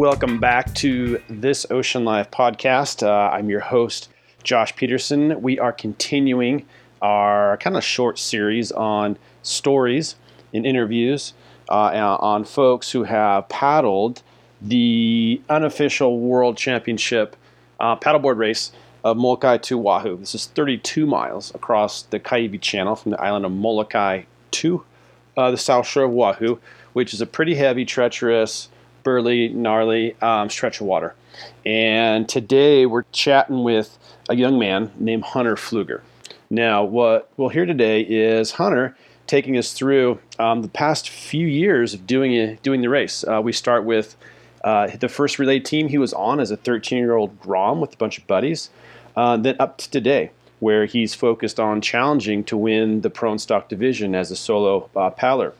Welcome back to this Ocean Life podcast. Uh, I'm your host, Josh Peterson. We are continuing our kind of short series on stories and interviews uh, on folks who have paddled the unofficial World Championship uh, paddleboard race of Molokai to Oahu. This is 32 miles across the Kaiwi Channel from the island of Molokai to uh, the south shore of Oahu, which is a pretty heavy, treacherous, burly, gnarly um, stretch of water. And today we're chatting with a young man named Hunter Pflueger. Now, what we'll hear today is Hunter taking us through um, the past few years of doing doing the race. Uh, we start with uh, the first relay team he was on as a 13 year old Grom with a bunch of buddies, uh, then up to today, where he's focused on challenging to win the pro and stock division as a solo uh, paddler.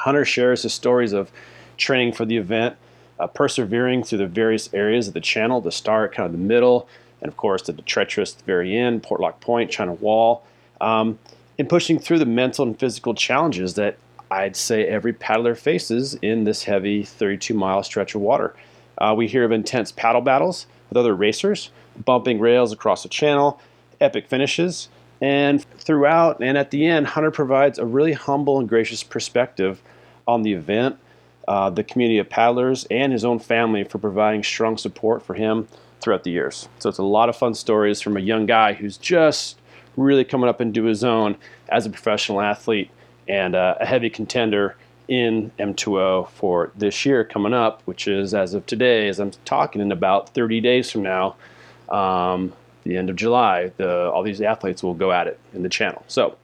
Hunter shares his stories of training for the event, uh, persevering through the various areas of the channel, the start, kind of the middle, and of course the treacherous very end, Portlock Point, China Wall. Um, in pushing through the mental and physical challenges that I'd say every paddler faces in this heavy 32 mile stretch of water. Uh, we hear of intense paddle battles with other racers, bumping rails across the channel, epic finishes, and throughout and at the end, Hunter provides a really humble and gracious perspective on the event, uh, the community of paddlers, and his own family for providing strong support for him throughout the years. So it's a lot of fun stories from a young guy who's just really coming up into his own as a professional athlete and uh, a heavy contender in M2O for this year coming up, which is as of today, as I'm talking in about 30 days from now, um, the end of July, the, all these athletes will go at it in the channel. So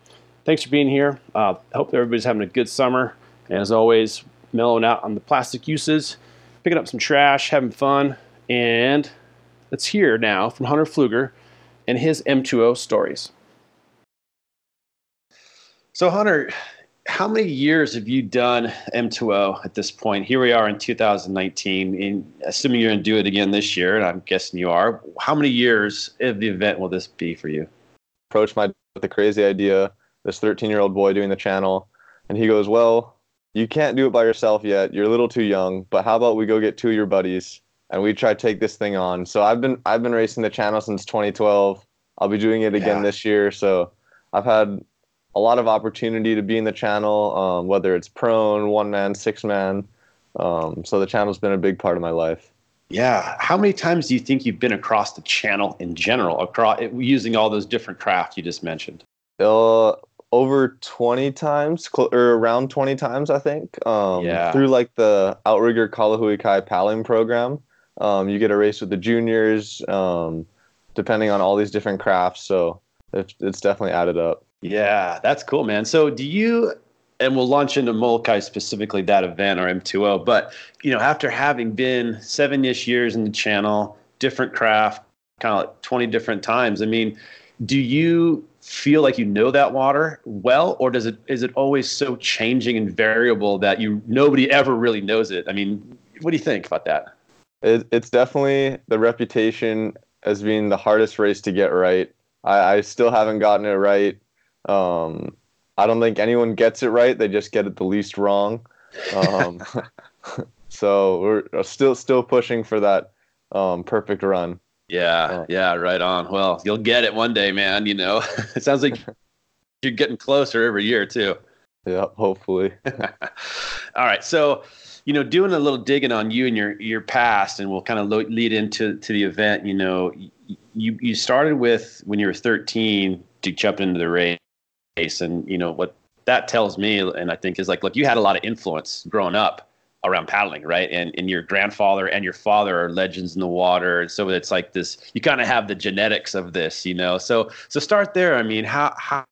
thanks for being here. Uh, hope everybody's having a good summer. And as always, mellowing out on the plastic uses, picking up some trash, having fun. And let's hear now from Hunter Pflueger and his M2O stories. So, Hunter, how many years have you done M2O at this point? Here we are in 2019. In, assuming you're going to do it again this year, and I'm guessing you are, how many years of the event will this be for you? Approached my with a crazy idea. This 13 year old boy doing the channel, and he goes, "Well, you can't do it by yourself yet. You're a little too young. But how about we go get two of your buddies and we try to take this thing on?" So I've been I've been racing the channel since 2012. I'll be doing it again yeah. this year. So I've had a lot of opportunity to be in the channel, um, whether it's prone, one man, six man. Um, so the channel's been a big part of my life. Yeah. How many times do you think you've been across the channel in general, across using all those different craft you just mentioned? Uh, over 20 times, or around 20 times, I think. Um, yeah. Through like the Outrigger kalahui kai paddling program. Um, you get a race with the juniors, um, depending on all these different crafts. So it's, it's definitely added up. Yeah, that's cool, man. So do you and we'll launch into Molokai specifically that event or M2O, but you know, after having been seven-ish years in the channel, different craft, kind of like 20 different times, I mean, do you feel like you know that water well or does it is it always so changing and variable that you nobody ever really knows it? I mean, what do you think about that? It, it's definitely the reputation as being the hardest race to get right. I, I still haven't gotten it right um, I don't think anyone gets it right. They just get it the least wrong. Um, so we're still still pushing for that um, perfect run. Yeah, yeah, right on. Well, you'll get it one day, man. You know, it sounds like you're getting closer every year too. Yeah, hopefully. All right, so you know, doing a little digging on you and your your past, and we'll kind of lo- lead into to the event. You know, you you started with when you were 13 to jump into the race and you know what that tells me, and I think is like, look, you had a lot of influence growing up around paddling, right? And and your grandfather and your father are legends in the water, and so it's like this. You kind of have the genetics of this, you know. So so start there. I mean, how how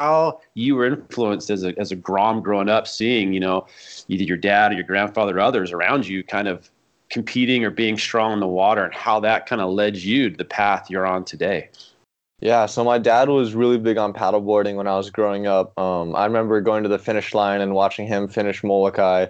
how you were influenced as a as a grom growing up, seeing you know either your dad or your grandfather or others around you, kind of competing or being strong in the water, and how that kind of led you to the path you're on today. Yeah, so my dad was really big on paddleboarding when I was growing up. Um, I remember going to the finish line and watching him finish Molokai.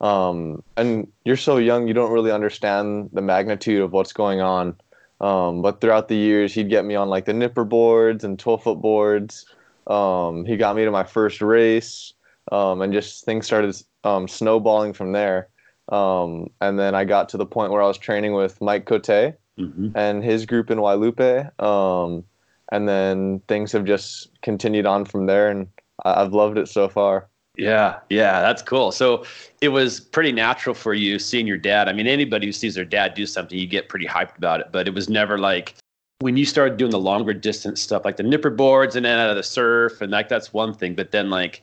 Um, and you're so young, you don't really understand the magnitude of what's going on. Um, but throughout the years, he'd get me on like the nipper boards and 12 foot boards. Um, he got me to my first race, um, and just things started um, snowballing from there. Um, and then I got to the point where I was training with Mike Cote Mm-hmm. and his group in Wailupe. Um, and then things have just continued on from there, and I- I've loved it so far. Yeah, yeah, that's cool. So it was pretty natural for you seeing your dad. I mean, anybody who sees their dad do something, you get pretty hyped about it. But it was never like when you started doing the longer distance stuff, like the nipper boards and then out of the surf, and like that's one thing. But then like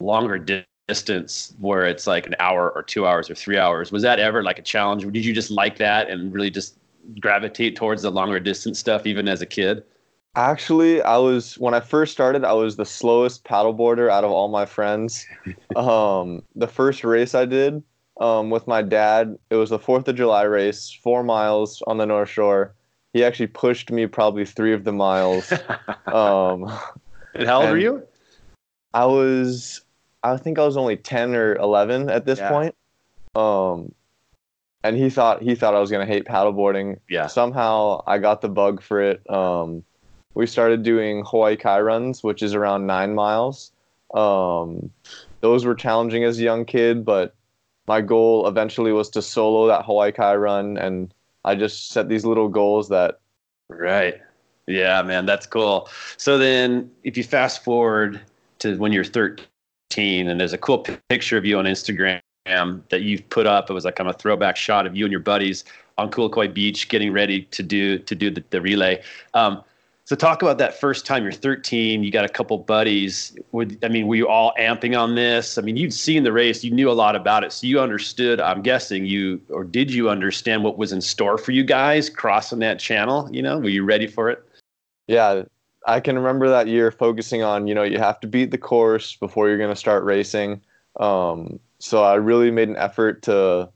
longer di- distance where it's like an hour or two hours or three hours, was that ever like a challenge? Did you just like that and really just gravitate towards the longer distance stuff even as a kid? Actually, I was when I first started, I was the slowest paddleboarder out of all my friends. um, the first race I did um, with my dad, it was the Fourth of July race, four miles on the North Shore. He actually pushed me probably three of the miles. Um, and how old were you? I was, I think I was only ten or eleven at this Yeah. point. Um, and he thought he thought I was gonna hate paddleboarding. Yeah. Somehow I got the bug for it. Um, we started doing Hawaii Kai runs, which is around nine miles. Um, those were challenging as a young kid, but my goal eventually was to solo that Hawaii Kai run, and I just set these little goals that Right. Yeah, man, that's cool. So then, if you fast forward to when you're 13, and there's a cool pi- picture of you on Instagram that you've put up. It was like kind of a throwback shot of you and your buddies on Kaluakoi Beach getting ready to do to do the, the relay. Um, so talk about that first time you're 13. You got a couple buddies. Would I mean, were you all amping on this? I mean, you'd seen the race, you knew a lot about it, so you understood. I'm guessing you, or did you understand what was in store for you guys crossing that channel? You know, were you ready for it? yeah, I can remember that year focusing on, you know, you have to beat the course before you're going to start racing. Um, so I really made an effort to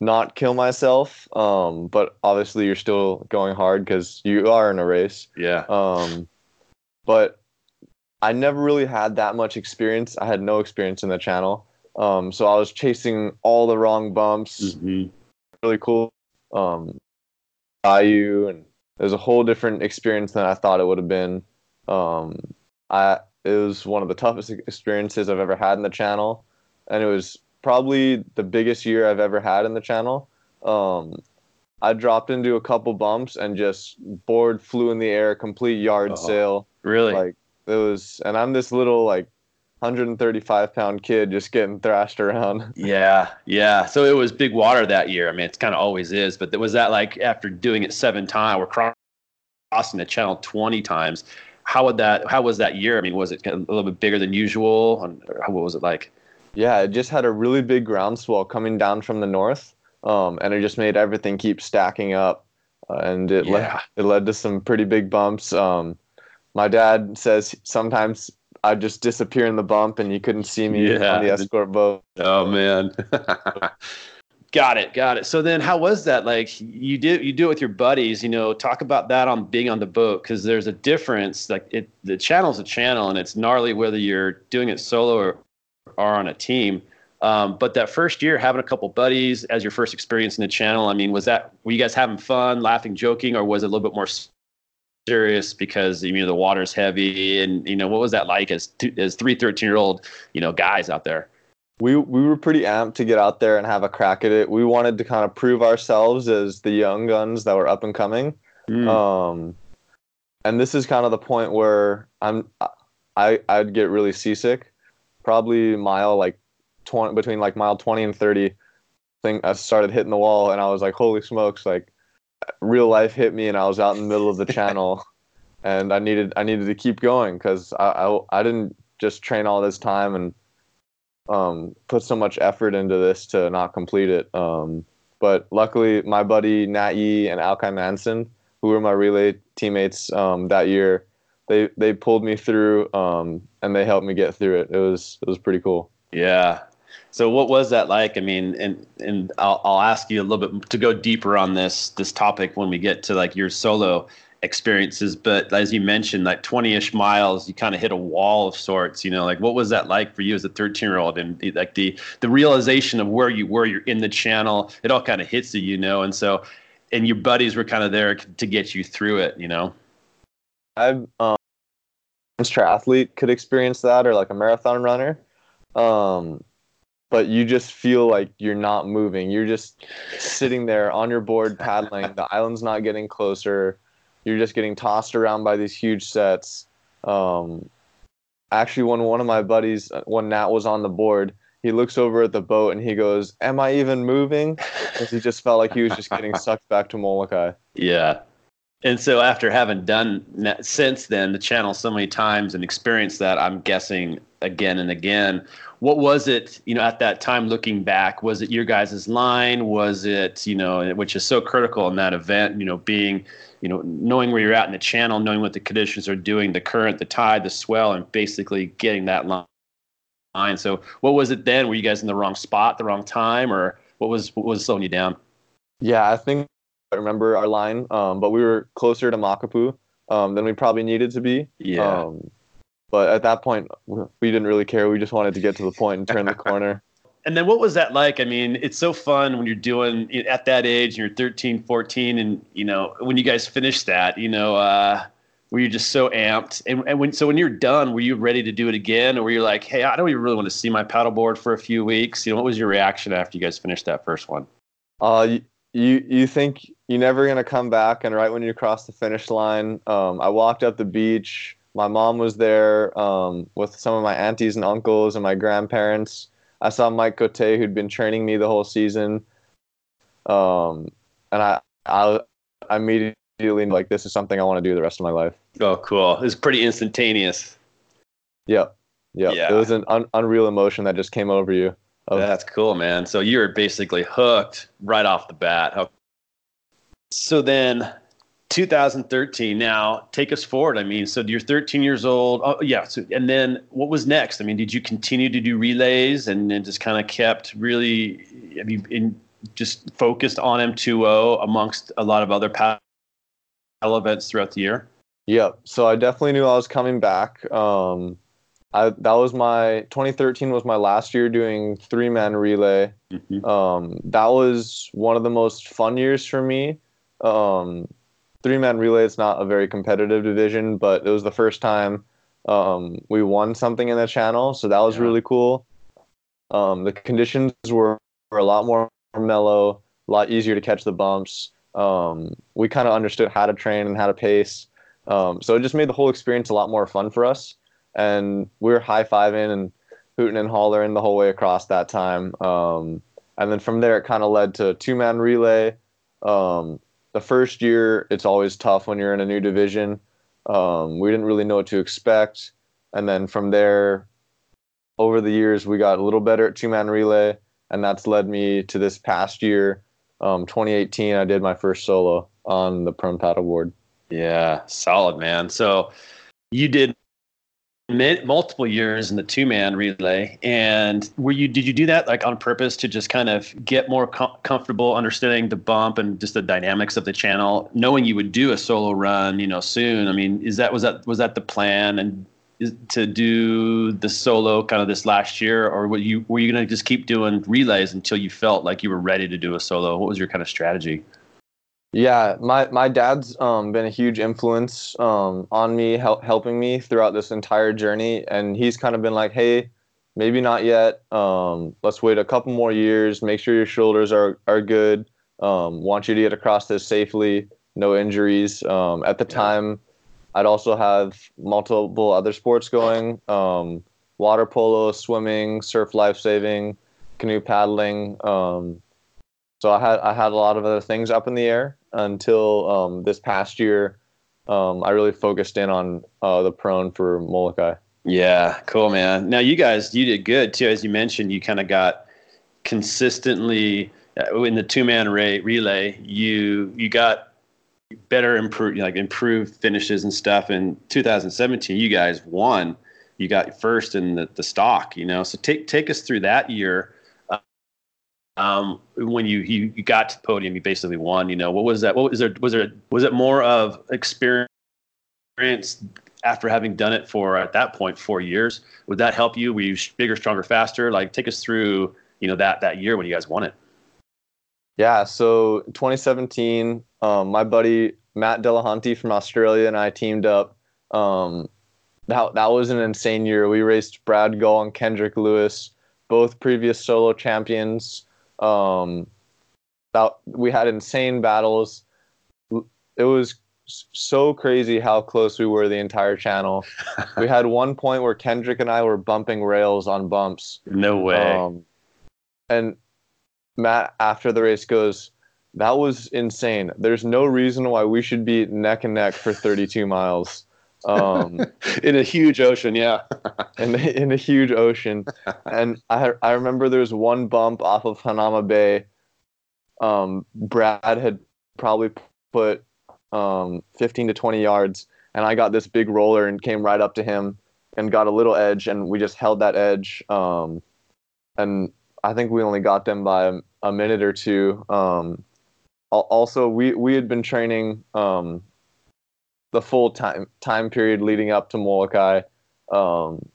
not kill myself. Um, but obviously you're still going hard because you are in a race. Yeah. Um, but I never really had that much experience. I had no experience in the channel. Um, so I was chasing all the wrong bumps Mhm. really cool. Um, Bayou and it was a whole different experience than I thought it would have been. Um, I it was one of the toughest experiences I've ever had in the channel, and it was probably the biggest year I've ever had in the channel. Um, I dropped into a couple bumps and just board flew in the air, complete yard Oh. sail. Really? Like it was, and I'm this little like 135 pound kid just getting thrashed around. Yeah, yeah. So it was big water that year. I mean, it's kind of always is, but was that like after doing it seven times, we're crossing the channel twenty times? How would that? How was that year? I mean, was it a little bit bigger than usual? And what was it like? Yeah, it just had a really big groundswell coming down from the north, um, and it just made everything keep stacking up, uh, and it led it led to some pretty big bumps. Um, my dad says sometimes I'd just disappear in the bump, and you couldn't see me Yeah. on the escort boat. Oh man. got it, got it. So then how was that? Like you do you do it with your buddies, you know, talk about that on being on the boat because there's a difference. Like it the channel's a channel and it's gnarly whether you're doing it solo or, or on a team. Um, but that first year having a couple buddies as your first experience in the channel, I mean, was that were you guys having fun, laughing, joking, or was it a little bit more serious because you know the water's heavy and you know what was that like as two, as three 13 year old you know guys out there We we were pretty amped to get out there and have a crack at it. We wanted to kind of prove ourselves as the young guns that were up and coming. Hmm. Um, and this is kind of the point where I'm, I I'd get really seasick. Probably mile like twenty between like mile twenty and thirty. Thing I started hitting the wall, and I was like, "Holy smokes!" Like real life hit me, and I was out in the middle of the channel, and I needed I needed to keep going because I, I I didn't just train all this time and um put so much effort into this to not complete it. Um, but luckily, my buddy Nat Yee and Alkai Manson who were my relay teammates um, that year. They they pulled me through um, and they helped me get through it. It was it was pretty cool. Yeah. So what was that like? I mean, and and I'll I'll ask you a little bit to go deeper on this this topic when we get to like your solo experiences. But as you mentioned, like twenty ish miles, you kind of hit a wall of sorts. You know, like what was that like for you as a thirteen year old? And like the the realization of where you were, you're in the channel. It all kind of hits you, you know. And so, and your buddies were kind of there to get you through it, you know. I um, triathlete could experience that or like a marathon runner. Um, but you just feel like you're not moving. You're just sitting there on your board paddling. the island's not getting closer. You're just getting tossed around by these huge sets. Um, actually, when one of my buddies, when Nat was on the board, he looks over at the boat and he goes, "Am I even moving?" Because he just felt like he was just getting sucked back to Molokai. Yeah. And so after having done that, since then the channel so many times and experienced that, I'm guessing again and again. What was it, you know, at that time looking back? Was it your guys' line? Was it, you know, which is so critical in that event, you know, being, you know, knowing where you're at in the channel, knowing what the conditions are doing, the current, the tide, the swell, and basically getting that line so what was it then? Were you guys in the wrong spot, the wrong time, or what was what was slowing you down? Yeah, I think remember our line, um, but we were closer to Makapu um, than we probably needed to be. Yeah. Um, but at that point, we didn't really care. We just wanted to get to the point and turn the corner. And then what was that like? I mean, it's so fun when you're doing at that age, you're 13, 14, and you know when you guys finish that, you know. Uh, were you just so amped? And, and when so when you're done, were you ready to do it again, or were you like, hey, I don't even really want to see my paddleboard for a few weeks? You know, what was your reaction after you guys finished that first one? Uh, you you think you're never gonna come back, and right when you cross the finish line, um, I walked up the beach. My mom was there um, with some of my aunties and uncles and my grandparents. I saw Mike Cote, who'd been training me the whole season, um, and I I, I immediately like this is something I want to do the rest of my life. Oh, cool! It's pretty instantaneous. Yep. Yep. Yeah. It was an un- unreal emotion that just came over you. Of- That's cool, man. So you were basically hooked right off the bat. So then, 2013. Now, take us forward. I mean, so you're 13 years old. Oh, yeah. So, and then what was next? I mean, did you continue to do relays and then just kind of kept really, I mean, in, just focused on M2O amongst a lot of other paddle events throughout the year? Yep. So I definitely knew I was coming back. Um, I, that was my 2013 was my last year doing three man relay. Mm-hmm. Um, that was one of the most fun years for me. Um, three man relay is not a very competitive division, but it was the first time um, we won something in the channel, so that was yeah. really cool. Um, the conditions were, were a lot more mellow, a lot easier to catch the bumps. Um, we kind of understood how to train and how to pace. Um, so it just made the whole experience a lot more fun for us. And we were high fiving and hooting and hollering the whole way across that time. Um, and then from there, it kind of led to two man relay. Um, the first year, it's always tough when you're in a new division. Um, we didn't really know what to expect. And then from there, over the years, we got a little better at two man relay. And that's led me to this past year um, 2018, I did my first solo on the prone paddleboard. Yeah, solid, man. So you did multiple years in the two man relay and were you did you do that like on purpose to just kind of get more com- comfortable understanding the bump and just the dynamics of the channel knowing you would do a solo run you know soon i mean is that was that was that the plan and to do the solo kind of this last year, or were you were you going to just keep doing relays until you felt like you were ready to do a solo? What was your kind of strategy? Yeah, my my dad's um, been a huge influence um, on me, help, helping me throughout this entire journey, and he's kind of been like, "Hey, maybe not yet. Um, let's wait a couple more years. Make sure your shoulders are are good. Um, want you to get across this safely, no injuries." Um, at the yeah. time, I'd also have multiple other sports going um, water polo, swimming, surf life saving, canoe paddling. Um, so I had I had a lot of other things up in the air until um, this past year. Um, I really focused in on uh, the prone for Molokai. Yeah, cool, man. Now you guys, you did good too. As you mentioned, you kind of got consistently uh, in the two man relay. You you got better improve like improved finishes and stuff. In 2017, you guys won. You got first in the, the stock, you know. So take take us through that year. Um, when you, you you got to the podium, you basically won. You know, what was that? What was there? Was there was it more of experience after having done it for at that point four years? Would that help you? Were you bigger, stronger, faster? Like, take us through you know that that year when you guys won it. Yeah, so 2017, um, my buddy Matt Delahanty from Australia and I teamed up. Um, that that was an insane year. We raced Brad Gaul and Kendrick Lewis both previous solo champions. Um, that we had insane battles. It was so crazy how close we were the entire channel. we had one point where Kendrick and I were bumping rails on bumps. No way. Um, and Matt, after the race, goes, That was insane. There's no reason why we should be neck and neck for 32 miles. Um, in a huge ocean, yeah. in, in a huge ocean. And I, I remember there was one bump off of Hanauma Bay. Um, Brad had probably put um, 15 to 20 yards, and I got this big roller and came right up to him and got a little edge, and we just held that edge. Um, and I think we only got them by a, a minute or two. Um, also, we we had been training um, the full time time period leading up to Molokai. Um,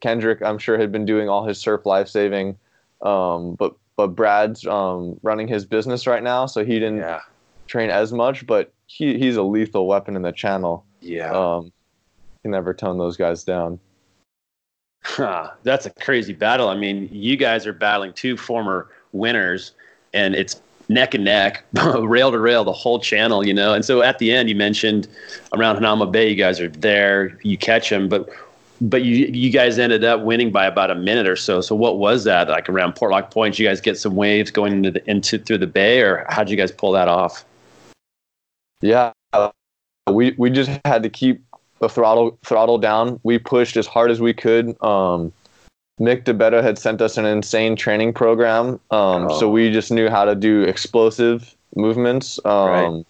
Kendrick, I'm sure, had been doing all his surf life saving, um, but but Brad's um, running his business right now, so he didn't yeah. train as much. But he he's a lethal weapon in the channel. Yeah, um, can never tone those guys down. Huh, that's a crazy battle. I mean, you guys are battling two former winners, and it's neck and neck, rail to rail, the whole channel, you know. And so at the end, you mentioned around Hanauma Bay, you guys are there, you catch them, but but you you guys ended up winning by about a minute or so. So what was that like around Portlock Point? You guys get some waves going into the, into through the bay, or how'd you guys pull that off? Yeah, we we just had to keep the throttle throttle down. We pushed as hard as we could. Um, Mick Di Betta had sent us an insane training program, um, oh. so we just knew how to do explosive movements. Um, right.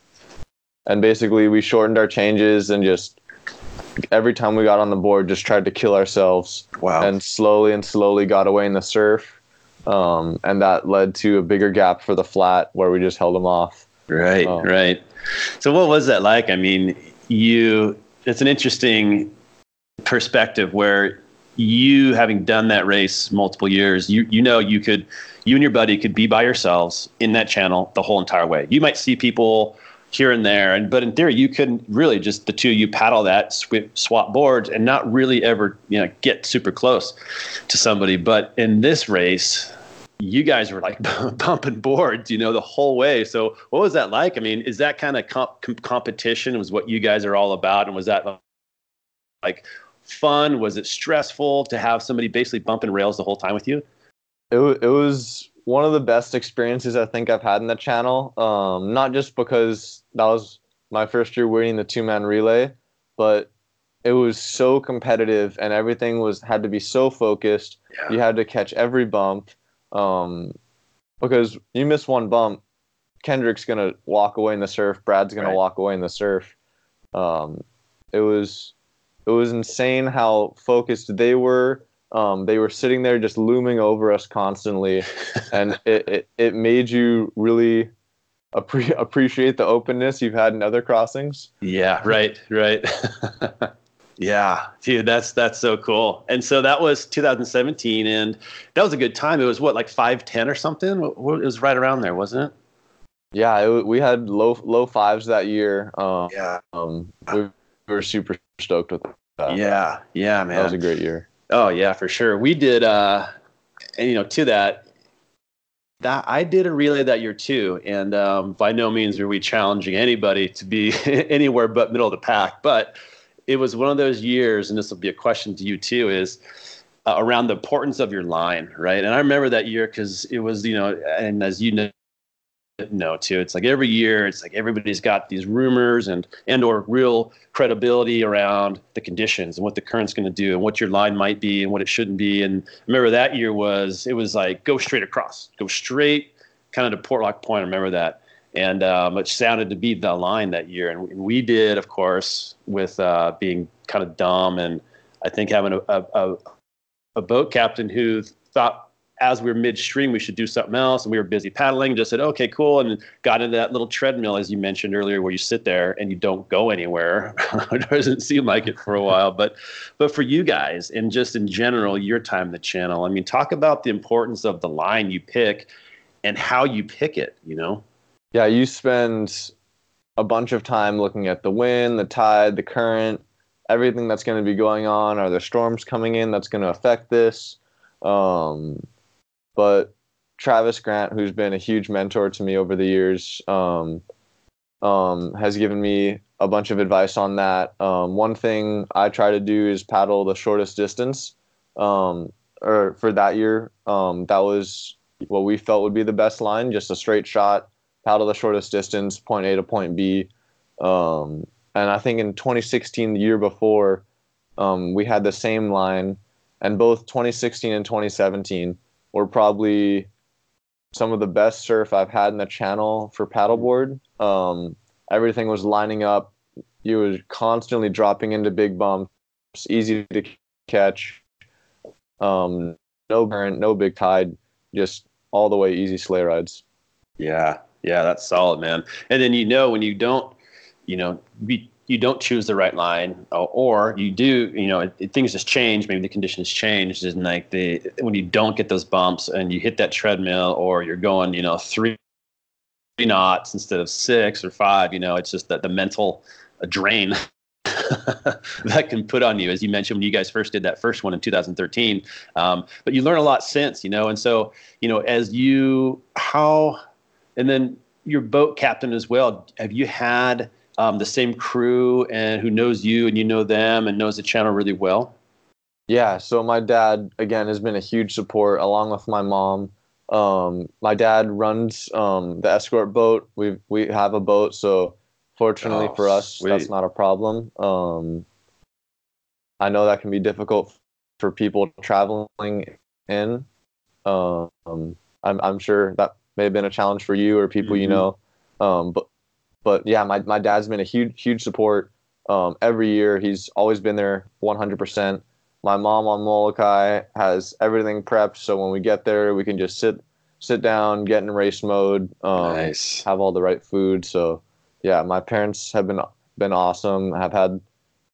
And basically, we shortened our changes and just every time we got on the board, just tried to kill ourselves. Wow. And slowly and slowly got away in the surf. Um, and that led to a bigger gap for the flat where we just held them off. Right, um, right. So, what was that like? I mean, you, it's an interesting perspective where you having done that race multiple years, you you know you could you and your buddy could be by yourselves in that channel the whole entire way. You might see people here and there, and but in theory you couldn't really just the two of you paddle that sw- swap boards and not really ever you know get super close to somebody. But in this race, you guys were like bumping boards, you know, the whole way. So what was that like? I mean, is that kind of comp- competition was what you guys are all about, and was that like fun? Was it stressful to have somebody basically bumping rails the whole time with you? It, it was one of the best experiences I think I've had in the channel. Um, not just because that was my first year winning the two man relay, but it was so competitive and everything was had to be so focused. Yeah. You had to catch every bump. Um, because you miss one bump, Kendrick's gonna walk away in the surf. Brad's gonna right. walk away in the surf. Um, it was it was insane how focused they were. Um, they were sitting there just looming over us constantly, and it, it, it made you really appre- appreciate the openness you've had in other crossings. Yeah, right, right. yeah, dude, that's that's so cool. And so that was 2017, and that was a good time. It was what like 510 or something. It was right around there, wasn't it? Yeah, it, we had low low fives that year. Um, yeah, um, we were super stoked with that. Yeah, yeah, man. That was a great year. Oh yeah, for sure. We did, uh, and you know, to that, that I did a relay that year too, and um, by no means are we challenging anybody to be anywhere but middle of the pack. But it was one of those years, and this will be a question to you too, is uh, around the importance of your line, right? And I remember that year because it was, you know, and as you know no too. It's like every year it's like everybody's got these rumors and and or real credibility around the conditions and what the current's going to do and what your line might be and what it shouldn't be. And remember that year was it was like go straight across. Go straight kind of to portlock point i remember that. And um, it sounded to be the line that year. And we did of course with uh, being kind of dumb and i think having a, a, a boat captain who thought as we were midstream, we should do something else. And we were busy paddling, just said, okay, cool. And got into that little treadmill, as you mentioned earlier, where you sit there and you don't go anywhere. it doesn't seem like it for a while. But, but for you guys, and just in general, your time the channel, I mean, talk about the importance of the line you pick and how you pick it, you know? Yeah, you spend a bunch of time looking at the wind, the tide, the current, everything that's going to be going on. Are there storms coming in that's going to affect this? Um, but Travis Grant, who's been a huge mentor to me over the years, um, um, has given me a bunch of advice on that. Um, one thing I try to do is paddle the shortest distance. Um, or for that year, um, that was what we felt would be the best line, just a straight shot, paddle the shortest distance, point A to point B. Um, and I think in 2016, the year before, we had the same line, and both 2016 and 2017 were probably some of the best surf I've had in the channel for paddleboard. Um, everything was lining up. You was constantly dropping into big bumps, easy to catch. Um, no current, no big tide, just all the way easy sleigh rides. Yeah, yeah, that's solid, man. And then you know when you don't, you know, be you don't choose the right line or you do you know it, things just change. Maybe the conditions changed and like the when you don't get those bumps and you hit that treadmill or you're going you know three knots instead of six or five you know it's just that the mental drain that can put on you. As you mentioned when you guys first did that first one in 2013 um, but you learn a lot since you know? And so you know as you how and then your boat captain as well have you had um, the same crew and who knows you and you know them and knows the channel really well? Yeah, so my dad again has been a huge support along with my mom. Um, my dad runs um, the escort boat. We we have a boat, so fortunately oh, for us, sweet. that's not a problem. Um, I know that can be difficult for people traveling in. Um, I'm I'm sure that may have been a challenge for you or people mm-hmm. you know. Um, but but yeah, my, my dad's been a huge huge support um, every year. He's always been there 100%. My mom on Molokai has everything prepped, so when we get there, we can just sit sit down, get in race mode, um, nice. have all the right food. So yeah, my parents have been been awesome. Have had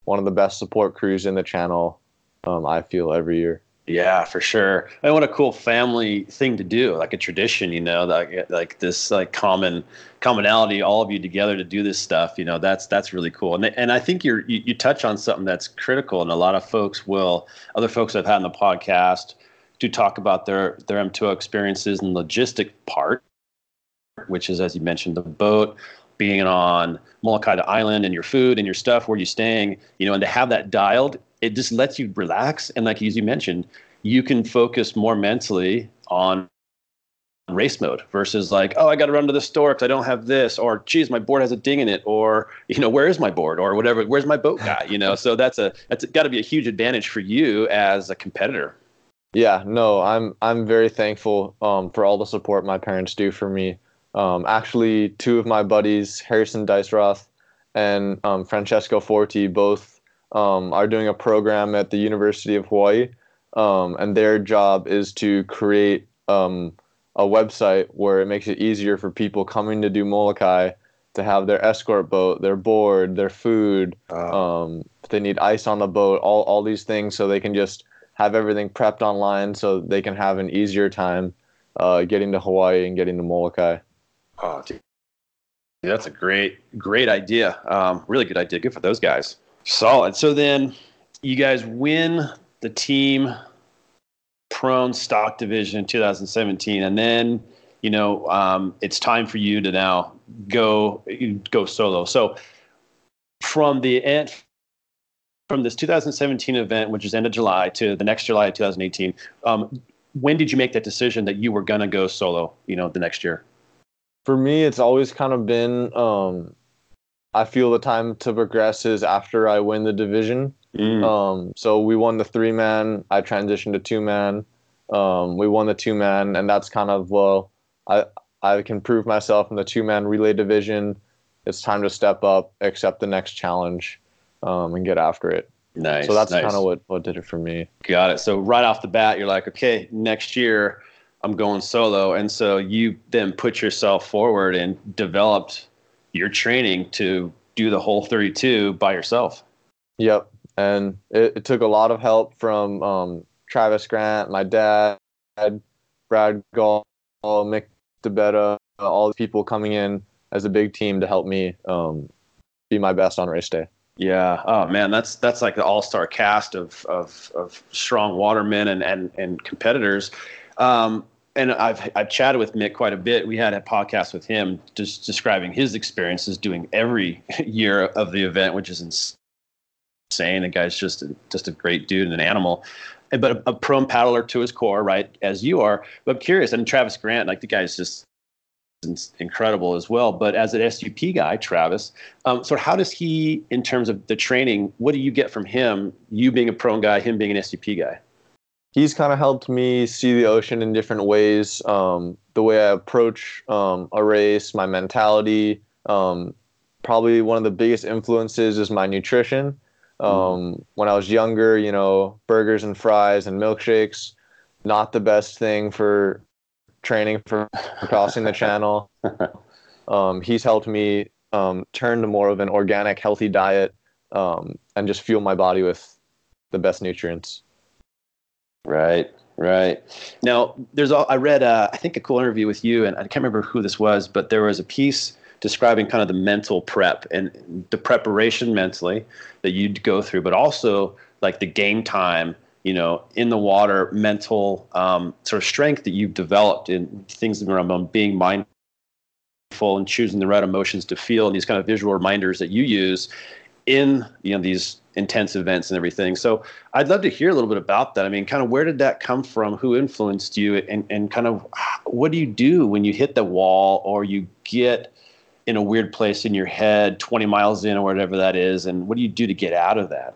one of the best support crews in the channel. Um, I feel every year. Yeah, for sure. And what a cool family thing to do, like a tradition, you know, like like this like common commonality, all of you together to do this stuff. You know, that's that's really cool. And and I think you're you, you touch on something that's critical, and a lot of folks will, other folks I've had in the podcast, do talk about their their M2O experiences and logistic part, which is as you mentioned, the boat, being on Molokai Island and your food and your stuff, where you're staying, you know, and to have that dialed it just lets you relax. And like as you mentioned you can focus more mentally on race mode versus like oh i got to run to the store because i don't have this or geez my board has a ding in it or you know where is my board or whatever where's my boat guy you know? So that's a that's got to be a huge advantage for you as a competitor. Yeah no i'm i'm very thankful um, for all the support my parents do for me. Um, actually two of my buddies harrison diceroth and um, francesco forti both um, are doing a program at the University of Hawaii, um, and their job is to create um, a website where it makes it easier for people coming to do Molokai to have their escort boat, their board, their food. Um, they need ice on the boat, all all these things, so they can just have everything prepped online, so they can have an easier time uh, getting to Hawaii and getting to Molokai. Oh, dude. That's a great, great idea. Um, really good idea. Good for those guys. Solid. So then you guys win the team prone stock division in 2017, and then you know um, it's time for you to now go go solo. So from the end from this 2017 event, which is end of July, to the next July of 2018, um, when did you make that decision that you were gonna go solo? You know, the next year. For me, it's always kind of been um, I feel the time to progress is after I win the division. Mm. Um, so we won the three man. I transitioned to two man. Um, we won the two man, and that's kind of well, I I can prove myself in the two man relay division. It's time to step up, accept the next challenge, um, and get after it. Nice. So that's nice. kind of what what did it for me. Got it. So right off the bat, you're like, okay, next year I'm going solo, and so you then put yourself forward and developed your training to do the whole 32 by yourself. Yep. And it, it took a lot of help from um, Travis Grant, my dad, Brad Gaul, Mick Di Betta, all the people coming in as a big team to help me um, be my best on race day. Yeah. Oh man, that's that's like the all star cast of, of of strong watermen and and and competitors. Um, and I've I've chatted with Mick quite a bit. We had a podcast with him just describing his experiences doing every year of the event, which is insane. The guy's just a, just a great dude and an animal, but a, a prone paddler to his core, right? As you are. But I'm curious. And Travis Grant, like the guy's just incredible as well. But as an SUP guy, Travis, um, so how does he, in terms of the training, what do you get from him? You being a prone guy, him being an SUP guy. He's kind of helped me see the ocean in different ways. Um, the way I approach um, a race, my mentality. Um, probably one of the biggest influences is my nutrition. Mm. When I was younger, you know, burgers and fries and milkshakes, not the best thing for training for, crossing the channel. Um, he's helped me um, turn to more of an organic, healthy diet um, and just fuel my body with the best nutrients. Right, right. Now, there's all, I read, uh, I think, a cool interview with you, and I can't remember who this was, but there was a piece describing kind of the mental prep and the preparation mentally that you'd go through, but also like the game time you know, in the water, mental um, sort of strength that you've developed in things around being mindful and choosing the right emotions to feel, and these kind of visual reminders that you use in you know these intense events and everything. So I'd love to hear a little bit about that. I mean, kind of where did that come from? Who influenced you? And and kind of what do you do when you hit the wall or you get in a weird place in your head, 20 miles in or whatever that is, and what do you do to get out of that?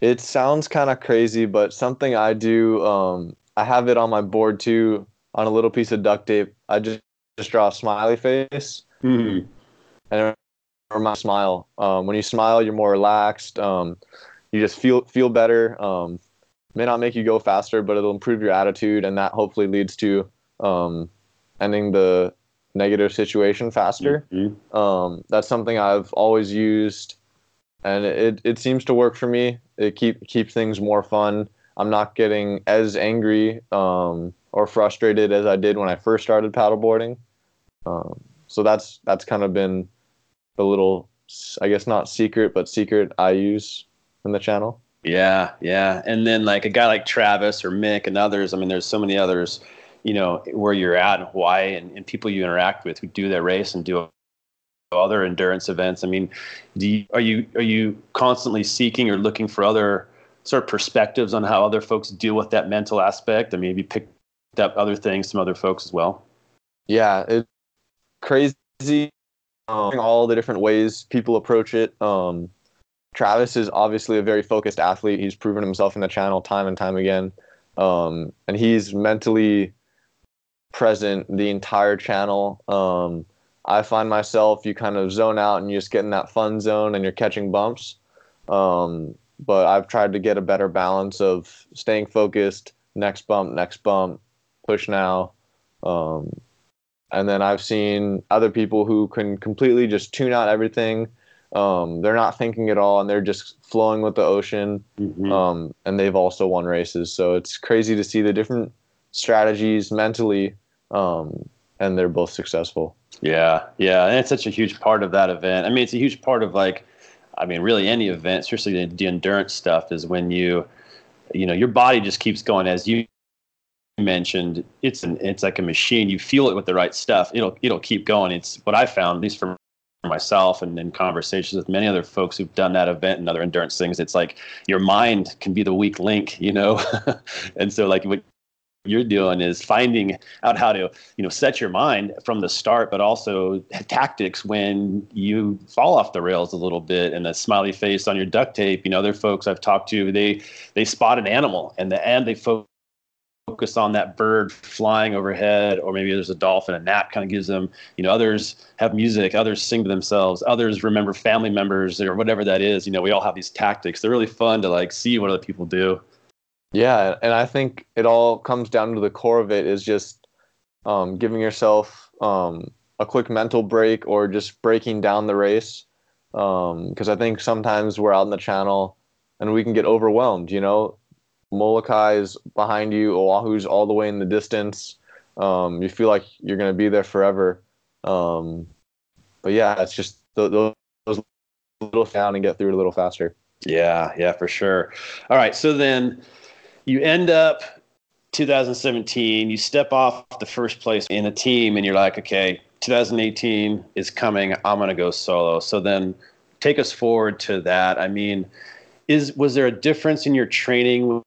It sounds kind of crazy, but something I do, um, I have it on my board too, on a little piece of duct tape. I just, just draw a smiley face. Mm-hmm. And or my smile. Um, when you smile, you're more relaxed. Um, you just feel feel better. Um, may not make you go faster, but it'll improve your attitude, and that hopefully leads to um, ending the negative situation faster. Mm-hmm. Um, that's something I've always used, and it, it seems to work for me it keep keep things more fun. I'm not getting as angry um, or frustrated as I did when I first started paddleboarding. Um, so that's that's kind of been the little, I guess not secret, but secret I use in the channel. Yeah, yeah. And then like a guy like Travis or Mick and others. I mean, there's so many others, you know, where you're at in Hawaii and, and people you interact with who do that race and do other endurance events? I mean, you, are you are you constantly seeking or looking for other sort of perspectives on how other folks deal with that mental aspect? I mean, have you picked up other things from other folks as well? Yeah, it's crazy. Um, all the different ways people approach it. Um, Travis is obviously a very focused athlete. He's proven himself in the channel time and time again, um, and he's mentally present the entire channel. Um, I find myself you kind of zone out and you just get in that fun zone and you're catching bumps. Um, but I've tried to get a better balance of staying focused, next bump, next bump, push now. Um, and then I've seen other people who can completely just tune out everything. Um, they're not thinking at all and they're just flowing with the ocean. Mm-hmm. Um, and they've also won races. So it's crazy to see the different strategies mentally, um, and they're both successful. Yeah, yeah, and it's such a huge part of that event. I mean, it's a huge part of like, I mean, really any event, especially the, the endurance stuff, is when you, you know, your body just keeps going as you mentioned. It's an, it's like a machine. You feel it with the right stuff. It'll it'll keep going. It's what I found, at least for myself and in conversations with many other folks who've done that event and other endurance things it's like your mind can be the weak link you know and so like what you're doing is finding out how to you know set your mind from the start but also tactics when you fall off the rails a little bit and a smiley face on your duct tape you know other folks i've talked to they they spot an animal and the and they focus on that bird flying overhead or maybe there's a dolphin a nap kind of gives them you know others have music others sing to themselves others remember family members or whatever that is you know we all have these tactics they're really fun to like see what other people do yeah, and I think it all comes down to the core of it is just um, giving yourself um, a quick mental break or just breaking down the race. Because um, I think sometimes we're out in the channel and we can get overwhelmed. You know, Molokai is behind you, Oahu's all the way in the distance. Um, you feel like you're going to be there forever. Um, but yeah, it's just those little down and get through it a little faster. Yeah, yeah, for sure. All right, so then you end up 2017, you step off the first place in a team and you're like, okay, 2018 is coming, I'm going to go solo. So then take us forward to that. I mean, is was there a difference in your training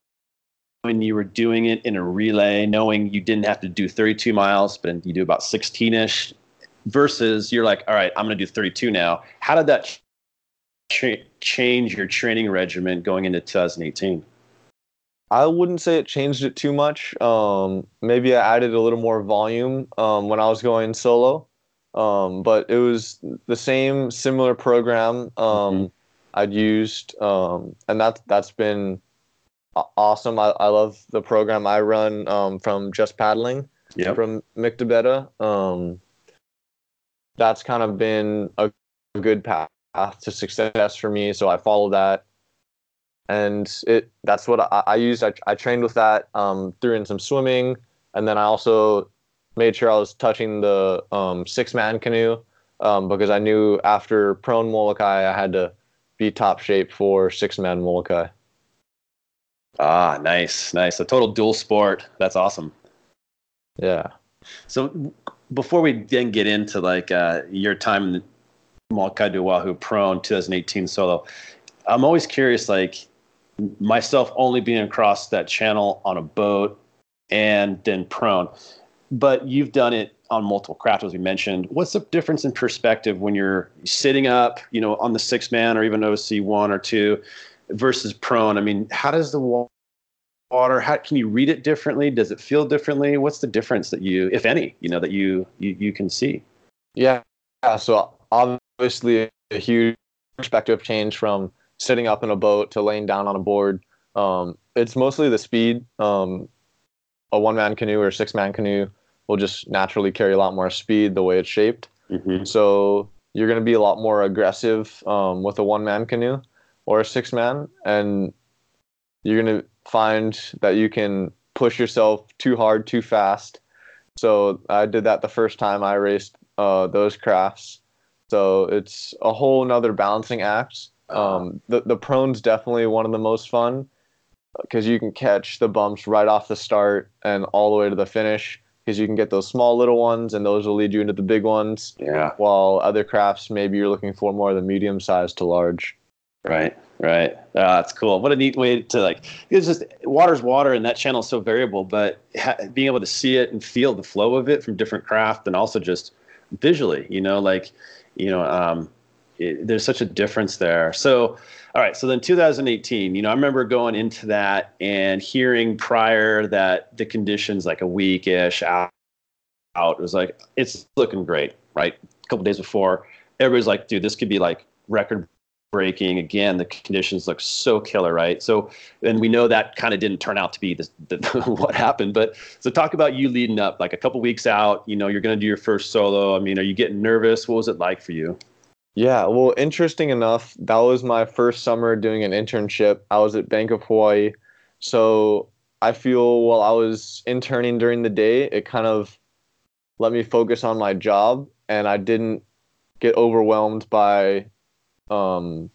when you were doing it in a relay, knowing you didn't have to do 32 miles, but you do about 16ish versus you're like, all right, I'm going to do 32 now. How did that tra- change your training regimen going into 2018? I wouldn't say it changed it too much. Um, maybe I added a little more volume um, when I was going solo, um, but it was the same similar program um, mm-hmm. I'd used, um, and that's that's been awesome. I, I love the program I run um, from Just Paddling yep. from Mick Um, that's kind of been a good path to success for me, so I follow that and it that's what I, I used. I, I trained with that, um, threw in some swimming, and then I also made sure I was touching the um, six man canoe um, because I knew after prone Molokai I had to be top shape for six man Molokai. Ah, nice, nice. A total dual sport. That's awesome. Yeah. So before we then get into like uh, your time in the Oahu Prone 2018 solo, I'm always curious, like myself only being across that channel on a boat and then prone. But you've done it on multiple craft, as we mentioned. What's the difference in perspective when you're sitting up, you know, on the six man or even OC one or two versus prone? I mean, how does the water, how can you read it differently? Does it feel differently? What's the difference that you, if any, you know, that you, you, you can see? Yeah. yeah. So obviously a huge perspective change from sitting up in a boat to laying down on a board. Um, it's mostly the speed. Um, a one man canoe or six man canoe will just naturally carry a lot more speed the way it's shaped. Mm-hmm. So you're going to be a lot more aggressive um, with a one man canoe or a six man, and you're going to find that you can push yourself too hard, too fast. So I did that the first time I raced uh, those crafts. So it's a whole nother balancing act um, the the prone's definitely one of the most fun because you can catch the bumps right off the start and all the way to the finish because you can get those small little ones and those will lead you into the big ones. Yeah. While other crafts, maybe you're looking for more of the medium size to large. Right. Right. Oh, that's cool. What a neat way to like. It's just water's water, and that channel is so variable. But ha- being able to see it and feel the flow of it from different craft, and also just visually, you know, like, you know, um, it, there's such a difference there. So, all right. So then 2018, you know, I remember going into that and hearing prior that the conditions like a week ish out, out, was like, it's looking great, right? A couple days before, everybody's like, dude, this could be like record breaking. Again the conditions look so killer right? So and we know that kind of didn't turn out to be the, the what happened but so talk about you leading up like a couple weeks out you know you're going to do your first solo. I mean are you getting nervous? What was it like for you? Yeah, well, interesting enough, that was my first summer doing an internship. I was at Bank of Hawaii. So I feel while I was interning during the day, it kind of let me focus on my job and I didn't get overwhelmed by um,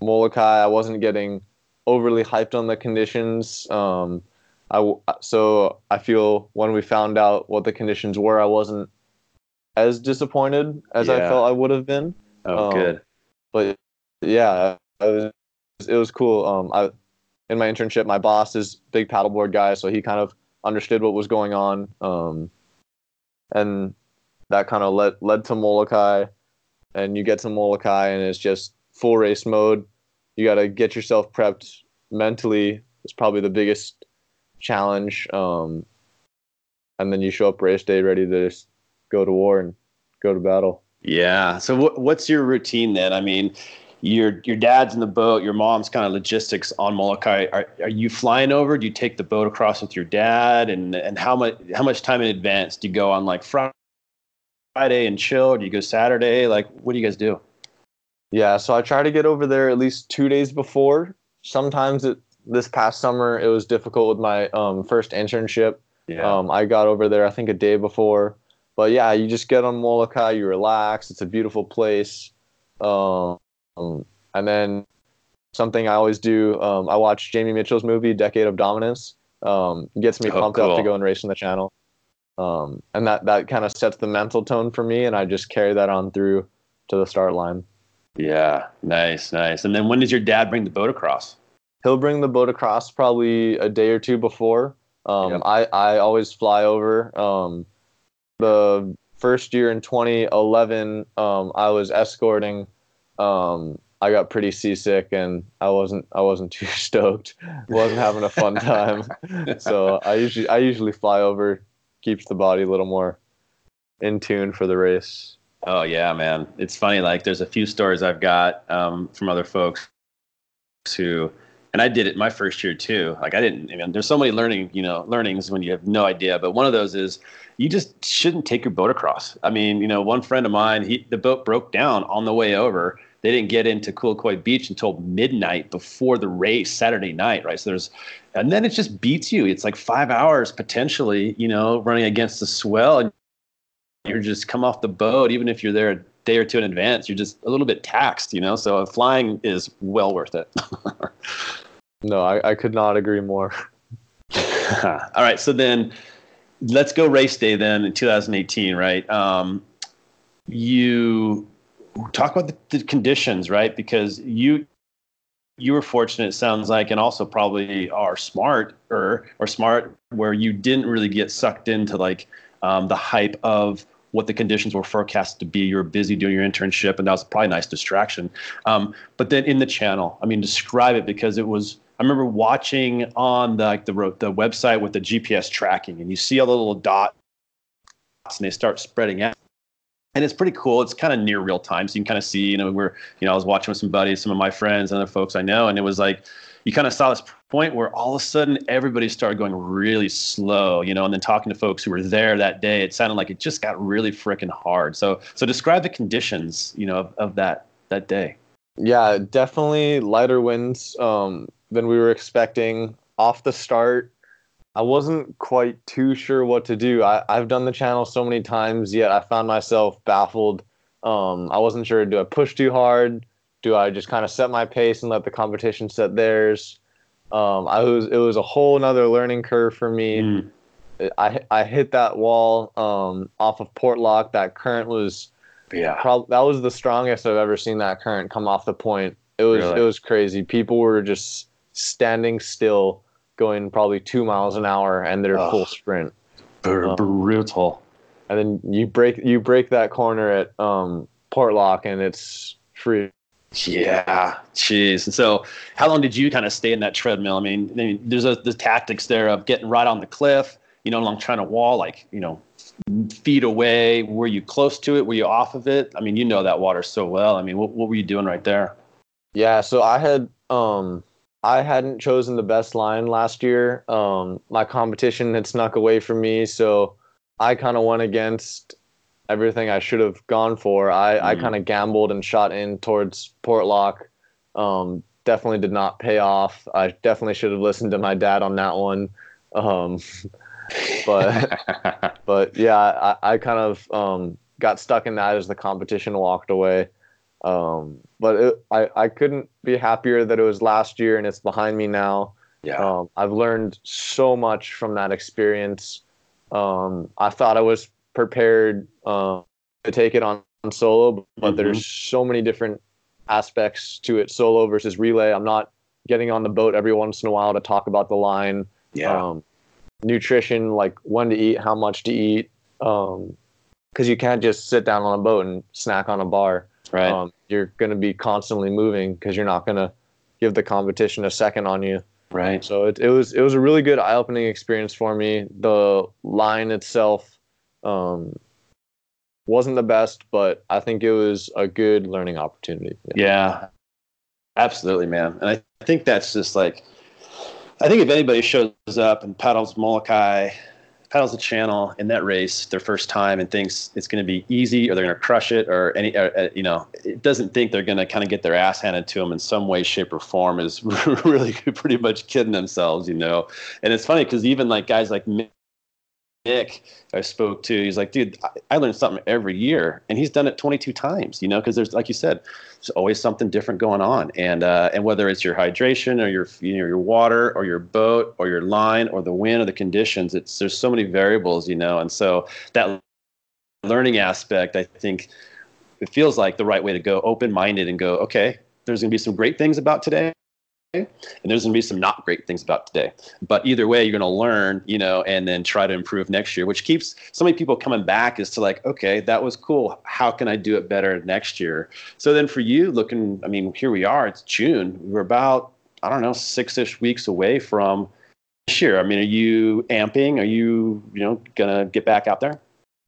Molokai. I wasn't getting overly hyped on the conditions. Um, I, so I feel when we found out what the conditions were, I wasn't as disappointed as yeah. I felt I would have been. Oh, um, good. But yeah, it was, it was cool. Um, I in my internship, my boss is big paddleboard guy, so he kind of understood what was going on. Um, and that kind of led led to Molokai, and you get to Molokai, and it's just full race mode. You got to get yourself prepped mentally. It's probably the biggest challenge. Um, and then you show up race day ready to just go to war and go to battle. Yeah. So what, what's your routine then? I mean, your your dad's in the boat, your mom's kind of logistics on Molokai. Are, are you flying over? Do you take the boat across with your dad? And and how much how much time in advance do you go on like Friday and chill? do you go Saturday? Like what do you guys do? Yeah, so I try to get over there at least two days before. Sometimes it this past summer it was difficult with my um, first internship. Yeah. Um, I got over there I think a day before. But yeah, you just get on Molokai, you relax. It's a beautiful place. Um, and then something I always do. Um, I watch Jamie Mitchell's movie Decade of Dominance. Um, gets me Oh, pumped up to go and race in the channel. Um, and that that kind of sets the mental tone for me, and I just carry that on through to the start line. Yeah, nice, nice. And then when does your dad bring the boat across? He'll bring the boat across probably a day or two before. Um, Yep. I I always fly over. Um, the first year in 2011, um, I was escorting. Um, I got pretty seasick, and I wasn't I wasn't too stoked. wasn't having a fun time. so I usually I usually fly over, keeps the body a little more in tune for the race. Oh yeah, man. It's funny. Like there's a few stories I've got um, from other folks who, and I did it my first year too. Like I didn't. I mean, there's so many learning, you know, learnings when you have no idea. But one of those is you just shouldn't take your boat across. I mean, you know, one friend of mine, he the boat broke down on the way over. They didn't get into Kaluakoi Beach until midnight before the race Saturday night, right? So there's, and then it just beats you. It's like five hours potentially, you know, running against the swell, and you're just come off the boat, even if you're there a day or two in advance, you're just a little bit taxed, you know. So flying is well worth it. No, I, I could not agree more. All right, so then let's go race day then in 2018, right? Um, you talk about the, the conditions, right? Because you you were fortunate, it sounds like, and also probably are smart or or smart where you didn't really get sucked into like um, the hype of what the conditions were forecast to be. You were busy doing your internship, and that was probably a nice distraction. Um, but then in the channel, I mean, describe it because it was. I remember watching on the like the the website with the GPS tracking, and you see all the little dots, and they start spreading out. And it's pretty cool. It's kind of near real time, so you can kind of see. You know, we're you know, I was watching with some buddies, some of my friends, and other folks I know, and it was like you kind of saw this point where all of a sudden everybody started going really slow, you know, and then talking to folks who were there that day, it sounded like it just got really freaking hard. So, so describe the conditions, you know, of, of that that day. Yeah, definitely lighter winds um, than we were expecting off the start. I wasn't quite too sure what to do. I, I've done the channel so many times, yet I found myself baffled. Um, I wasn't sure do I push too hard? Do I just kind of set my pace and let the competition set theirs? Um, I was it was a whole nother learning curve for me. Mm. I I hit that wall um, off of Portlock. That current was Yeah. Prob- that was the strongest I've ever seen that current come off the point. It was Really? it was crazy. People were just standing still, going probably two miles an hour, and they're Ugh. full sprint. Um, brutal. And then you break you break that corner at um, Portlock, and it's free. Yeah, jeez. And so, how long did you kind of stay in that treadmill? I mean, I mean there's a, the tactics there of getting right on the cliff, you know, along trying to wall, like you know, feet away. Were you close to it? Were you off of it? I mean, you know that water so well. I mean, what, what were you doing right there? Yeah, so I had um I hadn't chosen the best line last year. Um my competition had snuck away from me, so I kind of went against everything I should have gone for. I I Mhm. kind of gambled and shot in towards Portlock. Um definitely did not pay off. I definitely should have listened to my dad on that one. Um but but yeah, I, I kind of um, got stuck in that as the competition walked away. Um, but it, I, I couldn't be happier that it was last year and it's behind me now. yeah, Um, I've learned so much from that experience. Um, I thought I was prepared uh, to take it on, on solo, but Mhm. there's so many different aspects to it solo versus relay. I'm not getting on the boat every once in a while to talk about the line yeah, um, nutrition, like when to eat, how much to eat, because you can't just sit down on a boat and snack on a bar. Right. Um, you're going to be constantly moving because you're not going to give the competition a second on you. right. So it, it was it was a really good eye opening experience for me. The line itself um, wasn't the best, but I think it was a good learning opportunity. Yeah, absolutely, man. And I think that's just like, I think if anybody shows up and paddles Molokai, paddles the channel in that race their first time and thinks it's going to be easy or they're going to crush it or any, or, uh, you know, it doesn't think they're going to kind of get their ass handed to them in some way, shape, or form is really pretty much kidding themselves, you know. And it's funny because even like guys like Nick I spoke to, he's like, dude, I, I learn something every year, and he's done it 22 times, you know, because there's, like you said, there's always something different going on, and uh, and whether it's your hydration or your you know your water or your boat or your line or the wind or the conditions, it's there's so many variables, you know, and so that learning aspect, I think, it feels like the right way to go, open minded, and go, okay, there's going to be some great things about today and there's going to be some not great things about today. But either way you're going to learn you know and then try to improve next year which keeps so many people coming back is to like okay that was cool. How can i do it better next year? So then for you looking i mean here we are it's june. We're about i don't know six-ish weeks away from this year. I mean are you amping? Are you you know gonna get back out there?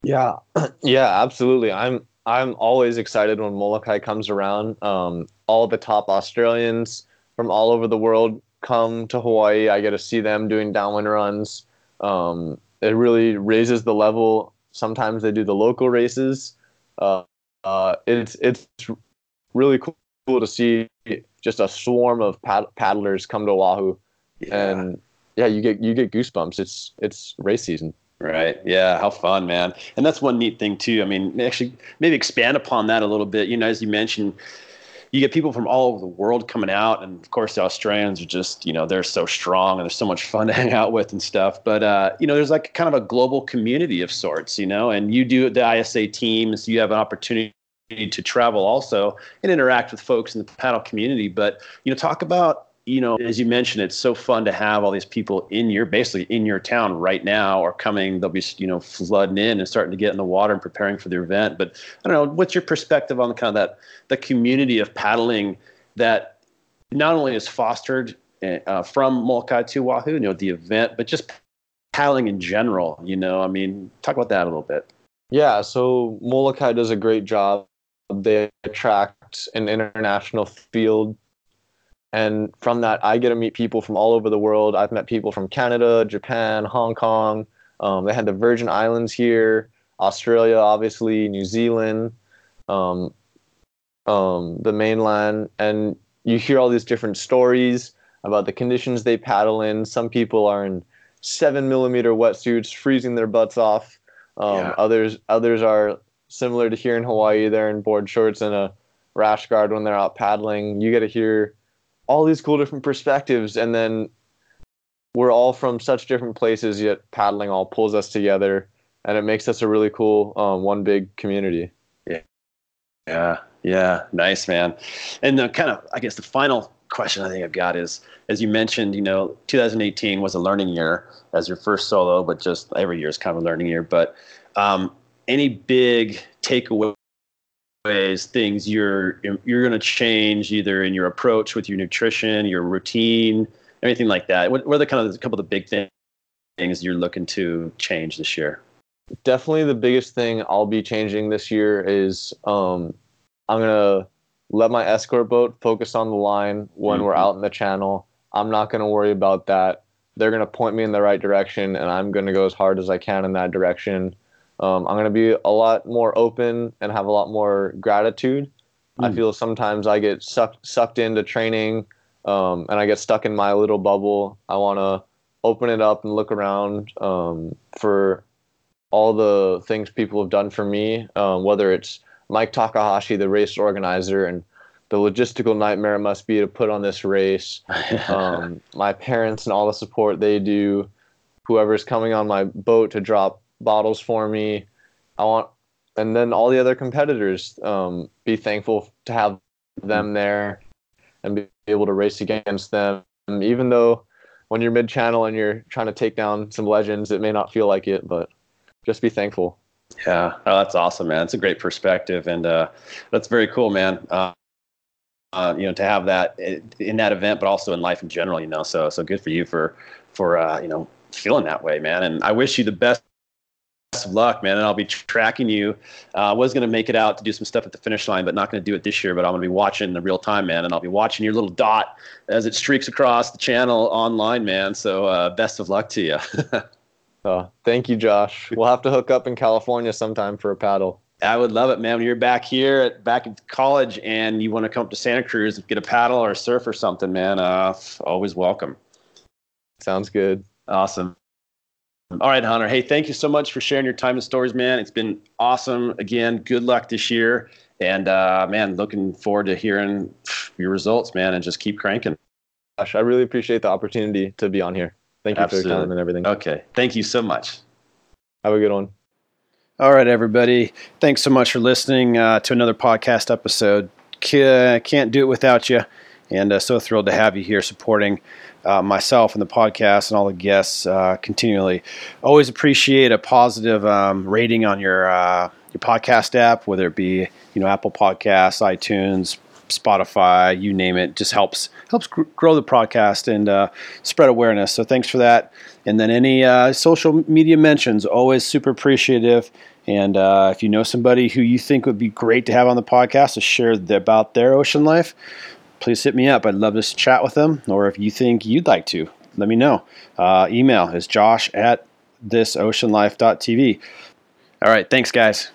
Yeah. Yeah absolutely. I'm i'm always excited when molokai comes around. Um, all the top australians from all over the world come to Hawaii. I get to see them doing downwind runs. Um, it really raises the level. Sometimes they do the local races. Uh, uh, it's it's really cool, cool to see just a swarm of pad- paddlers come to Oahu, yeah. and yeah, you get you get goosebumps. It's it's race season. Right. Yeah. How fun, man. And that's one neat thing too. I mean, actually, maybe expand upon that a little bit. You know, as you mentioned, you get people from all over the world coming out, and of course the Australians are just you know they're so strong and they're so much fun to hang out with and stuff. But uh, you know there's like kind of a global community of sorts, you know, and you do the ISA teams, you have an opportunity to travel also and interact with folks in the paddle community. But you know talk about you know, as you mentioned, it's so fun to have all these people in your basically in your town right now or coming. They'll be you know flooding in and starting to get in the water and preparing for the event. But I don't know, what's your perspective on the kind of that the community of paddling that not only is fostered uh, from Molokai to Oahu, you know, the event, but just paddling in general. You know, I mean, talk about that a little bit. Yeah, so Molokai does a great job. They attract an international field and from that i get to meet people from all over the world. I've met people from canada japan hong kong. Um, they had the virgin islands here australia obviously new zealand um, um, the mainland. And you hear all these different stories about the conditions they paddle in. Some people are in seven millimeter wetsuits freezing their butts off. Um, yeah. others others are similar to here in hawaii. They're in board shorts and a rash guard when they're out paddling. You get to hear all these cool different perspectives and then we're all from such different places yet paddling all pulls us together and it makes us a really cool um, one big community. Yeah. Yeah. Yeah. Nice man. And the kind of i guess the final question i think i've got is as you mentioned you know 2018 was a learning year as your first solo but just every year is kind of a learning year. But um, any big takeaway ways things you're you're going to change either in your approach with your nutrition your routine anything like that. What, what are the kind of a couple of the big things you're looking to change this year? Definitely the biggest thing i'll be changing this year is um, i'm going to let my escort boat focus on the line when mm-hmm. we're out in the channel. I'm not going to worry about that. They're going to point me in the right direction and i'm going to go as hard as i can in that direction um, I'm going to be a lot more open and have a lot more gratitude. Mm. I hmm. feel sometimes I get sucked sucked into training um, and I get stuck in my little bubble. I want to open it up and look around um, for all the things people have done for me, um, whether it's Mike Takahashi, the race organizer, and the logistical nightmare it must be to put on this race. um, my parents and all the support they do, whoever's coming on my boat to drop bottles for me. I want, and then all the other competitors um, be thankful to have them there and be able to race against them. Even though when you're mid channel and you're trying to take down some legends, it may not feel like it, but just be thankful. Yeah, oh, that's awesome, man. It's a great perspective, and uh, that's very cool, man. Uh, uh, you know, to have that in that event, but also in life in general, you know. So, so good for you for for uh, you know feeling that way, man. And I wish you the best of luck, man. And I'll be tracking you. Uh, I was going to make it out to do some stuff at the finish line, but not going to do it this year. But I'm going to be watching the real time, man. And I'll be watching your little dot as it streaks across the channel online, man. So uh, best of luck to you. oh, thank you, Josh. We'll have to hook up in California sometime for a paddle. I would love it, man. When you're back here, at, back in college, and you want to come up to Santa Cruz and get a paddle or a surf or something, man, uh, always welcome. Sounds good. Awesome. All right, Hunter. Hey, thank you so much for sharing your time and stories, man. It's been awesome. Again, good luck this year. And uh, man, looking forward to hearing your results, man, and just keep cranking. Gosh, I really appreciate the opportunity to be on here. Thank you Absolutely. for your time and everything. Okay. Thank you so much. Have a good one. All right, everybody. Thanks so much for listening uh, to another podcast episode. Can't do it without you. And uh, so thrilled to have you here supporting uh, myself and the podcast and all the guests uh, continually. Always appreciate a positive um, rating on your uh, your podcast app, whether it be you know Apple Podcasts, iTunes, Spotify, you name it. Just helps helps grow the podcast and uh, spread awareness. So thanks for that. And then any uh, social media mentions, always super appreciative. And if you know somebody who you think would be great to have on the podcast to share about their ocean life, please hit me up. I'd love to chat with them. Or if you think you'd like to, let me know. Uh, email is josh at thisoceanlife.tv. All right. Thanks, guys.